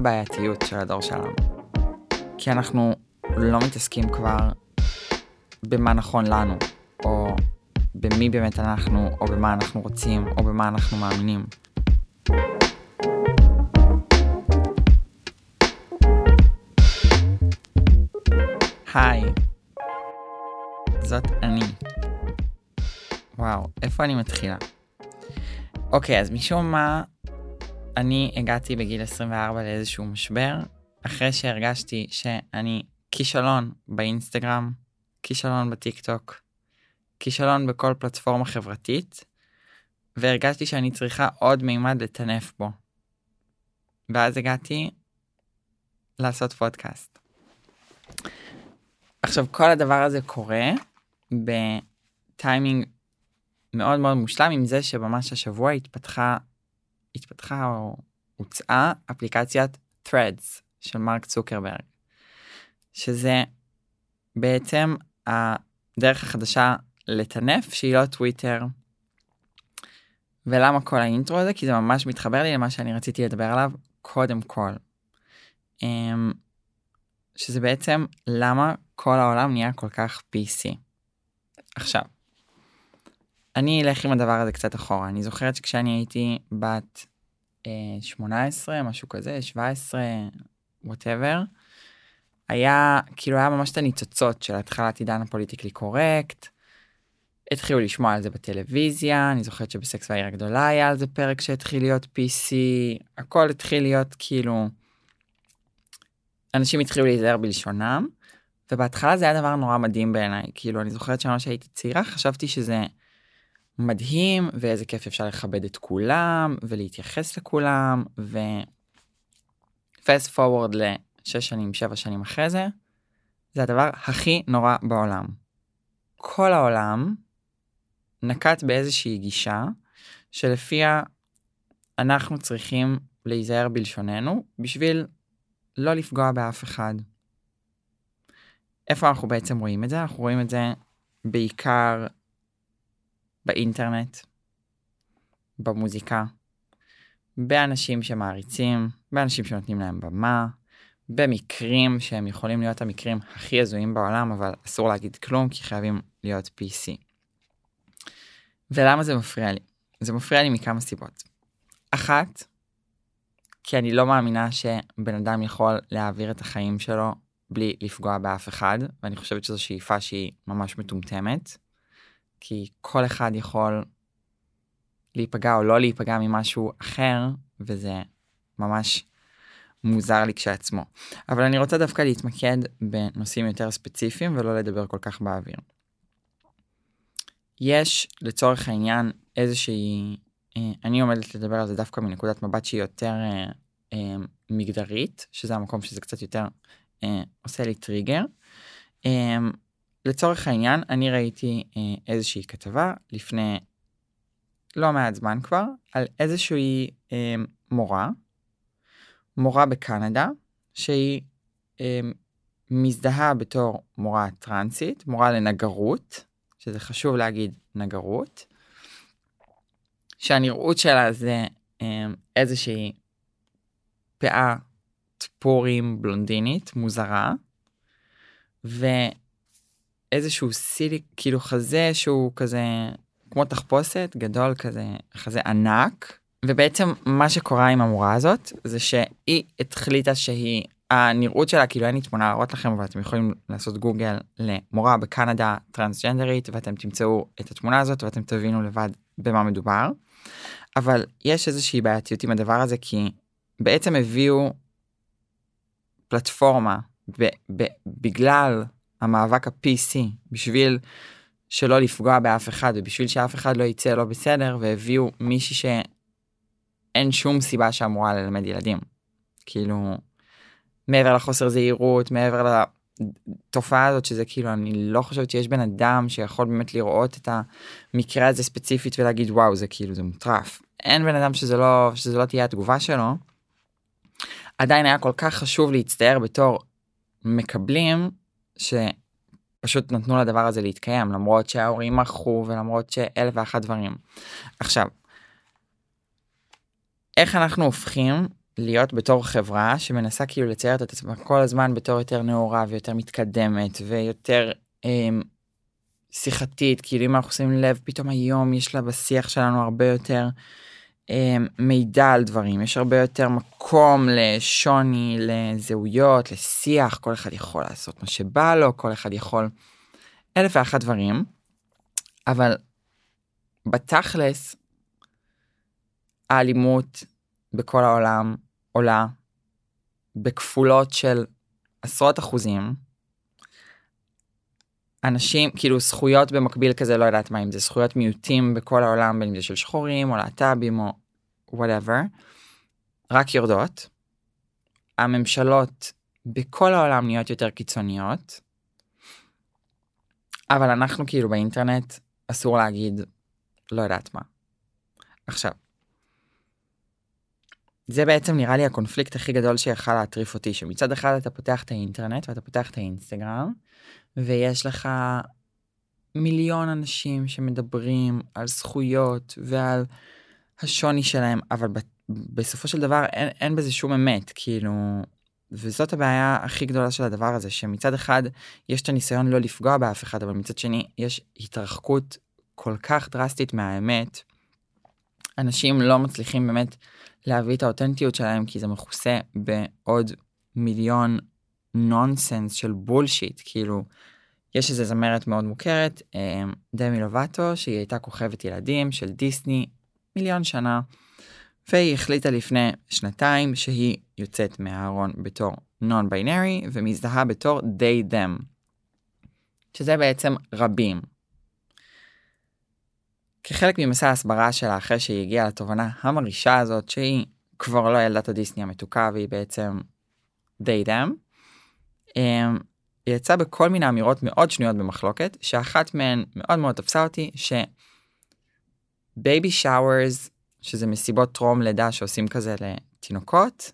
הבעייתיות של הדור שלנו. כי אנחנו לא מתעסקים כבר במה נכון לנו, או במי באמת אנחנו, או במה אנחנו רוצים, או במה אנחנו מאמינים. היי, זאת אני. וואו, איפה אני מתחילה? אוקיי, אז משום מה, אני הגעתי בגיל 24 לאיזשהו משבר, אחרי שהרגשתי שאני כישלון באינסטגרם, כישלון בטיק טוק, כישלון בכל פלטפורמה חברתית, והרגשתי שאני צריכה עוד מימד לטנף בו. ואז הגעתי לעשות פודקאסט. עכשיו, כל הדבר הזה קורה בטיימינג מאוד מאוד מושלם עם זה שממש השבוע התפתחה, התפתחה או הוצאה אפליקציית Threads של מרק צוקרברג, שזה בעצם הדרך החדשה לטנף שהיא לא טוויטר. ולמה כל האינטרו הזה? כי זה ממש מתחבר לי למה שאני רציתי לדבר עליו קודם כל. אמ, שזה בעצם למה כל העולם נהיה כל כך PC. עכשיו, אני אלך עם הדבר הזה קצת אחורה. אני זוכרת שכשאני הייתי בת אה, 18, משהו כזה, 17, whatever, היה, כאילו היה ממש את הניצוצות של התחלת עידן ה politically correct. התחילו לשמוע על זה בטלוויזיה, אני זוכרת שבסקס והעיר הגדולה היה על זה פרק שהתחיל להיות PC, הכל התחיל להיות כאילו, אנשים התחילו להיזהר בלשונם, ובהתחלה זה היה דבר נורא מדהים בעיניי, כאילו אני זוכרת שממש הייתי צעירה, חשבתי שזה מדהים, ואיזה כיף אפשר לכבד את כולם, ולהתייחס לכולם, ו... פסט פורוורד לשש שנים, שבע שנים אחרי זה, זה הדבר הכי נורא בעולם. כל העולם נקט באיזושהי גישה שלפיה אנחנו צריכים להיזהר בלשוננו בשביל לא לפגוע באף אחד. איפה אנחנו בעצם רואים את זה? אנחנו רואים את זה בעיקר באינטרנט, במוזיקה, באנשים שמעריצים, באנשים שנותנים להם במה, במקרים שהם יכולים להיות המקרים הכי הזויים בעולם, אבל אסור להגיד כלום כי חייבים להיות PC. ולמה זה מפריע לי? זה מפריע לי מכמה סיבות. אחת, כי אני לא מאמינה שבן אדם יכול להעביר את החיים שלו בלי לפגוע באף אחד, ואני חושבת שזו שאיפה שהיא ממש מטומטמת, כי כל אחד יכול להיפגע או לא להיפגע ממשהו אחר, וזה ממש מוזר לי כשעצמו. אבל אני רוצה דווקא להתמקד בנושאים יותר ספציפיים ולא לדבר כל כך באוויר. יש לצורך העניין איזושהי, אה, אני עומדת לדבר על זה דווקא מנקודת מבט שהיא יותר אה, אה, מגדרית, שזה המקום שזה קצת יותר אה, עושה לי טריגר. אה, לצורך העניין, אני ראיתי אה, איזושהי כתבה לפני לא מעט זמן כבר, על איזושהי אה, מורה, מורה בקנדה, שהיא אה, מזדהה בתור מורה טרנסית, מורה לנגרות, שזה חשוב להגיד נגרות, שהנראות שלה זה אה, איזושהי פאה טפורים בלונדינית מוזרה, ואיזשהו סילי, כאילו חזה שהוא כזה כמו תחפושת גדול כזה, חזה ענק. ובעצם מה שקורה עם המורה הזאת זה שהיא החליטה שהיא הנראות שלה כאילו אין לי תמונה להראות לכם אבל אתם יכולים לעשות גוגל למורה בקנדה טרנסג'נדרית ואתם תמצאו את התמונה הזאת ואתם תבינו לבד במה מדובר. אבל יש איזושהי בעייתיות עם הדבר הזה כי בעצם הביאו פלטפורמה ב- ב- בגלל המאבק ה-PC בשביל שלא לפגוע באף אחד ובשביל שאף אחד לא יצא לא בסדר והביאו מישהי שאין שום סיבה שאמורה ללמד ילדים. כאילו מעבר לחוסר זהירות מעבר לתופעה הזאת שזה כאילו אני לא חושבת שיש בן אדם שיכול באמת לראות את המקרה הזה ספציפית ולהגיד וואו זה כאילו זה מוטרף אין בן אדם שזה לא שזה לא תהיה התגובה שלו. עדיין היה כל כך חשוב להצטער בתור מקבלים שפשוט נתנו לדבר הזה להתקיים למרות שההורים מכרו ולמרות שאלף ואחת דברים. עכשיו איך אנחנו הופכים להיות בתור חברה שמנסה כאילו לצייר את עצמה כל הזמן בתור יותר נאורה ויותר מתקדמת ויותר אה, שיחתית, כאילו אם אנחנו עושים לב, פתאום היום יש לה בשיח שלנו הרבה יותר מידע על דברים, יש הרבה יותר מקום לשוני, לזהויות, לשיח, כל אחד יכול לעשות מה שבא לו, כל אחד יכול אלף ואחת דברים, אבל בתכלס, האלימות בכל העולם עולה בכפולות של עשרות אחוזים. אנשים, כאילו זכויות במקביל כזה, לא יודעת מה אם זה זכויות מיעוטים בכל העולם, בין אם זה של שחורים או להט"בים או וואטאבר, רק יורדות. הממשלות בכל העולם נהיות יותר קיצוניות, אבל אנחנו כאילו באינטרנט אסור להגיד לא יודעת מה. עכשיו, זה בעצם נראה לי הקונפליקט הכי גדול שיכל להטריף אותי, שמצד אחד אתה פותח את האינטרנט ואתה פותח את האינסטגרם, ויש לך מיליון אנשים שמדברים על זכויות ועל השוני שלהם, אבל בסופו של דבר אין, אין בזה שום אמת, כאילו, וזאת הבעיה הכי גדולה של הדבר הזה, שמצד אחד יש את הניסיון לא לפגוע באף אחד, אבל מצד שני יש התרחקות כל כך דרסטית מהאמת. אנשים לא מצליחים באמת להביא את האותנטיות שלהם כי זה מכוסה בעוד מיליון נונסנס של בולשיט כאילו יש איזה זמרת מאוד מוכרת אה, דמי לובטו שהיא הייתה כוכבת ילדים של דיסני מיליון שנה והיא החליטה לפני שנתיים שהיא יוצאת מהארון בתור נון ביינרי ומזדהה בתור they them שזה בעצם רבים כחלק ממסע ההסברה שלה אחרי שהיא הגיעה לתובנה המרעישה הזאת שהיא כבר לא ילדת הדיסני המתוקה והיא בעצם די דם. אמ, היא יצאה בכל מיני אמירות מאוד שנויות במחלוקת שאחת מהן מאוד מאוד תפסה אותי שבייבי שאוורס שזה מסיבות טרום לידה שעושים כזה לתינוקות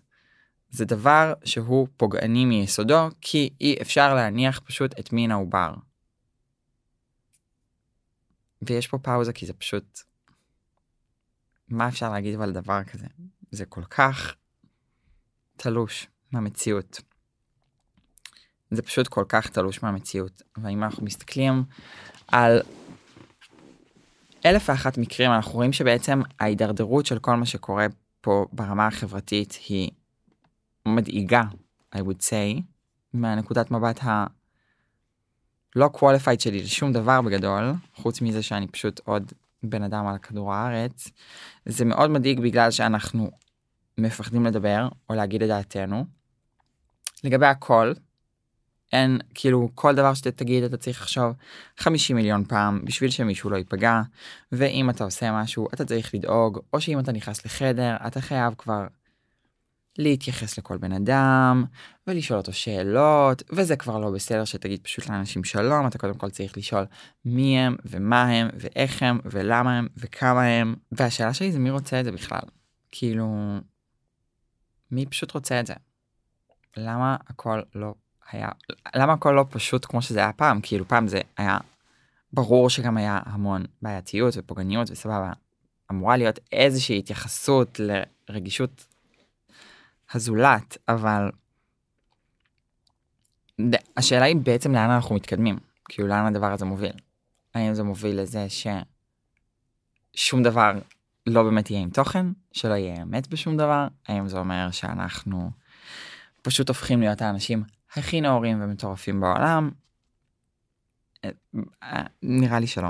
זה דבר שהוא פוגעני מיסודו כי אי אפשר להניח פשוט את מין העובר. ויש פה פאוזה כי זה פשוט מה אפשר להגיד על דבר כזה זה כל כך תלוש מהמציאות. זה פשוט כל כך תלוש מהמציאות ואם אנחנו מסתכלים על אלף ואחת מקרים אנחנו רואים שבעצם ההידרדרות של כל מה שקורה פה ברמה החברתית היא מדאיגה I would say מהנקודת מבט ה... לא qualified שלי לשום דבר בגדול, חוץ מזה שאני פשוט עוד בן אדם על כדור הארץ, זה מאוד מדאיג בגלל שאנחנו מפחדים לדבר או להגיד את דעתנו. לגבי הכל, אין, כאילו, כל דבר שאתה תגיד אתה צריך לחשוב 50 מיליון פעם בשביל שמישהו לא ייפגע, ואם אתה עושה משהו אתה צריך לדאוג, או שאם אתה נכנס לחדר אתה חייב כבר להתייחס לכל בן אדם ולשאול אותו שאלות וזה כבר לא בסדר שתגיד פשוט לאנשים שלום אתה קודם כל צריך לשאול מי הם ומה הם ואיך הם ולמה הם וכמה הם והשאלה שלי זה מי רוצה את זה בכלל כאילו מי פשוט רוצה את זה. למה הכל לא היה למה הכל לא פשוט כמו שזה היה פעם? כאילו פעם זה היה ברור שגם היה המון בעייתיות ופוגעניות וסבבה. אמורה להיות איזושהי התייחסות לרגישות הזולת, אבל השאלה היא בעצם לאן אנחנו מתקדמים, כאילו לאן הדבר הזה מוביל. האם זה מוביל לזה ששום דבר לא באמת יהיה עם תוכן, שלא יהיה אמת בשום דבר, האם זה אומר שאנחנו פשוט הופכים להיות האנשים הכי נאורים ומטורפים בעולם? אה, נראה לי שלא,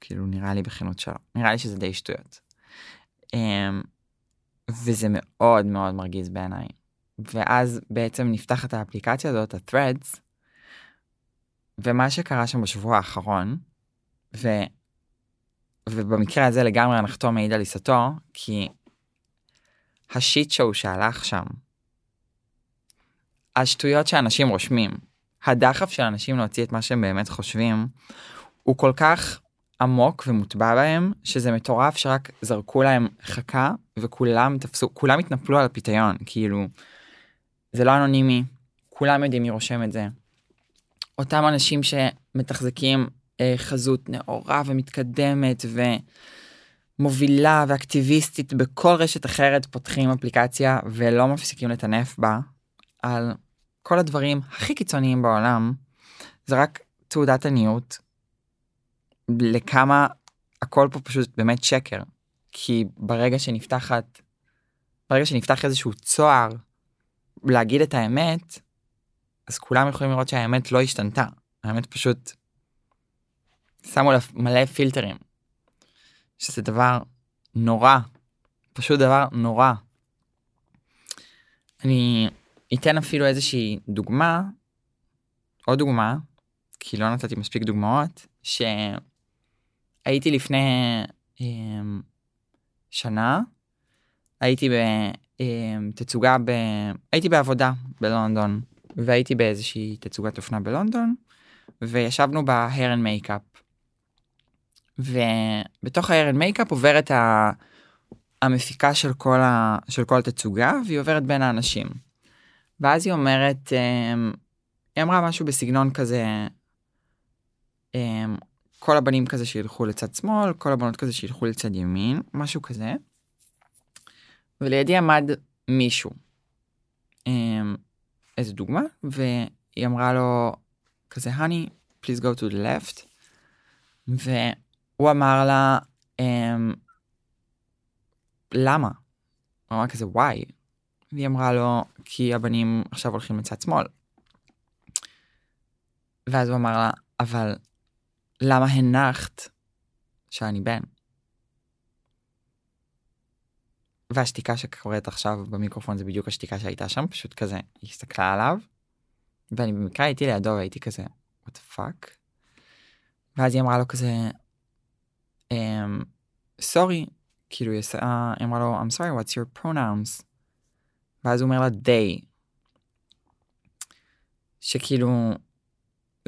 כאילו נראה לי בכנות שלא, נראה לי שזה די שטויות. אמ, וזה מאוד מאוד מרגיז בעיניי. ואז בעצם נפתחת האפליקציה הזאת, ה-threads, ומה שקרה שם בשבוע האחרון, ו... ובמקרה הזה לגמרי הנחתו מעיד על עיסתו, כי השיט שואו שהלך שם, השטויות שאנשים רושמים, הדחף של אנשים להוציא את מה שהם באמת חושבים, הוא כל כך עמוק ומוטבע בהם שזה מטורף שרק זרקו להם חכה וכולם תפסו כולם התנפלו על הפיתיון כאילו זה לא אנונימי כולם יודעים מי רושם את זה. אותם אנשים שמתחזקים אה, חזות נאורה ומתקדמת מובילה ואקטיביסטית בכל רשת אחרת פותחים אפליקציה ולא מפסיקים לטנף בה על כל הדברים הכי קיצוניים בעולם. זה רק תעודת עניות לכמה הכל פה פשוט באמת שקר. כי ברגע שנפתחת, ברגע שנפתח איזשהו צוהר להגיד את האמת, אז כולם יכולים לראות שהאמת לא השתנתה. האמת פשוט שמו לה מלא פילטרים. שזה דבר נורא, פשוט דבר נורא. אני אתן אפילו איזושהי דוגמה, עוד דוגמה, כי לא נתתי מספיק דוגמאות, שהייתי לפני אה, שנה, הייתי בתצוגה, ב... הייתי בעבודה בלונדון, והייתי באיזושהי תצוגת אופנה בלונדון, וישבנו ב hair and makeup. ובתוך מייקאפ עוברת ה... המפיקה של כל, ה... של כל התצוגה, והיא עוברת בין האנשים. ואז היא אומרת, אמ, היא אמרה משהו בסגנון כזה, אמ, כל הבנים כזה שילכו לצד שמאל, כל הבנות כזה שילכו לצד ימין, משהו כזה. ולידי עמד מישהו, אמ, איזה דוגמה, והיא אמרה לו כזה, honey, please go to the left. והוא אמר לה, למה? הוא אמר כזה, why? והיא אמרה לו, כי הבנים עכשיו הולכים לצד שמאל. ואז הוא אמר לה, אבל למה הנחת שאני בן? והשתיקה שקורית עכשיו במיקרופון זה בדיוק השתיקה שהייתה שם, פשוט כזה, היא הסתכלה עליו, ואני במקרה הייתי לידו והייתי כזה, what the fuck? ואז היא אמרה לו כזה, סורי, um, כאילו היא אמרה לו, I'm sorry, what's your pronouns? ואז הוא אומר לה they. שכאילו,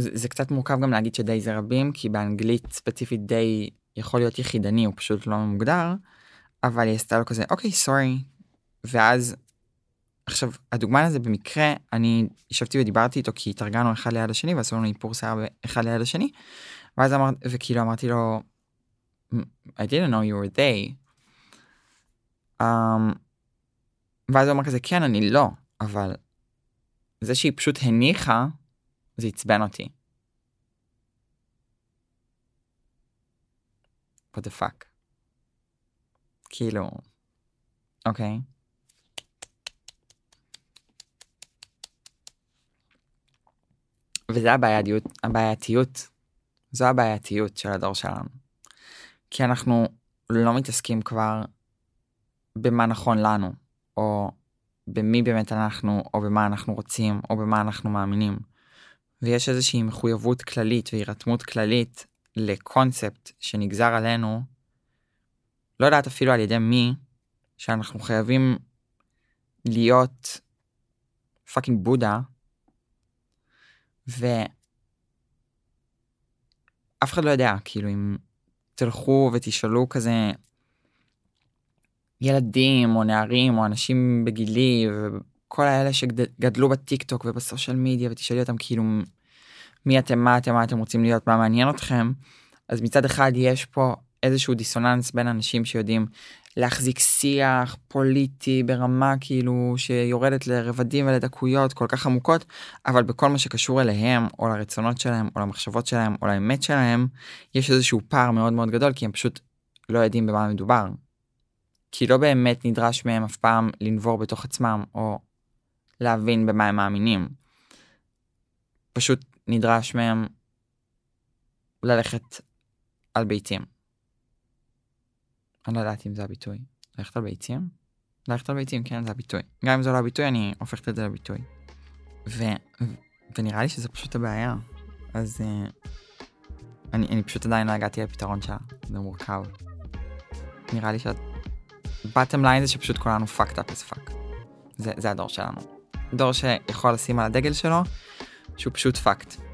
זה, זה קצת מורכב גם להגיד שדי זה רבים, כי באנגלית ספציפית די יכול להיות יחידני, הוא פשוט לא מוגדר, אבל היא עשתה לו כזה, אוקיי, סורי. ואז, עכשיו, הדוגמן הזה במקרה, אני ישבתי ודיברתי איתו כי התארגנו אחד ליד השני ועשו לנו איפור שיער אחד ליד השני, ואז אמרתי, וכאילו אמרתי לו, I didn't know you were they. Um, ואז הוא אמר כזה, כן, אני לא, אבל זה שהיא פשוט הניחה, זה עצבן אותי. what the fuck. כאילו, אוקיי. וזה הבעייתיות, הבעייתיות, זו הבעייתיות של הדור שלנו. כי אנחנו לא מתעסקים כבר במה נכון לנו. או במי באמת אנחנו, או במה אנחנו רוצים, או במה אנחנו מאמינים. ויש איזושהי מחויבות כללית והירתמות כללית לקונספט שנגזר עלינו, לא יודעת אפילו על ידי מי, שאנחנו חייבים להיות פאקינג בודה, ואף אחד לא יודע, כאילו אם תלכו ותשאלו כזה ילדים או נערים או אנשים בגילי וכל האלה שגדלו בטיק טוק ובסושיאל מדיה ותשאלי אותם כאילו מי אתם מה אתם מה אתם רוצים להיות מה מעניין אתכם אז מצד אחד יש פה איזשהו דיסוננס בין אנשים שיודעים להחזיק שיח פוליטי ברמה כאילו שיורדת לרבדים ולדקויות כל כך עמוקות אבל בכל מה שקשור אליהם או לרצונות שלהם או למחשבות שלהם או לאמת שלהם יש איזשהו פער מאוד מאוד גדול כי הם פשוט לא יודעים במה מדובר כי לא באמת נדרש מהם אף פעם לנבור בתוך עצמם או להבין במה הם מאמינים. פשוט נדרש מהם ללכת על ביצים. אני לא יודעת אם זה הביטוי. ללכת על ביצים? ללכת על ביצים, כן, זה הביטוי. גם אם זה לא הביטוי, אני הופכת את זה לביטוי. ו... ונראה לי שזה פשוט הבעיה. אז uh, אני, אני פשוט עדיין לא הגעתי לפתרון שלה, זה מורכב. נראה לי שאת בטם ליין זה שפשוט כולנו fucked up as fuck. זה, זה הדור שלנו. דור שיכול לשים על הדגל שלו שהוא פשוט fucked.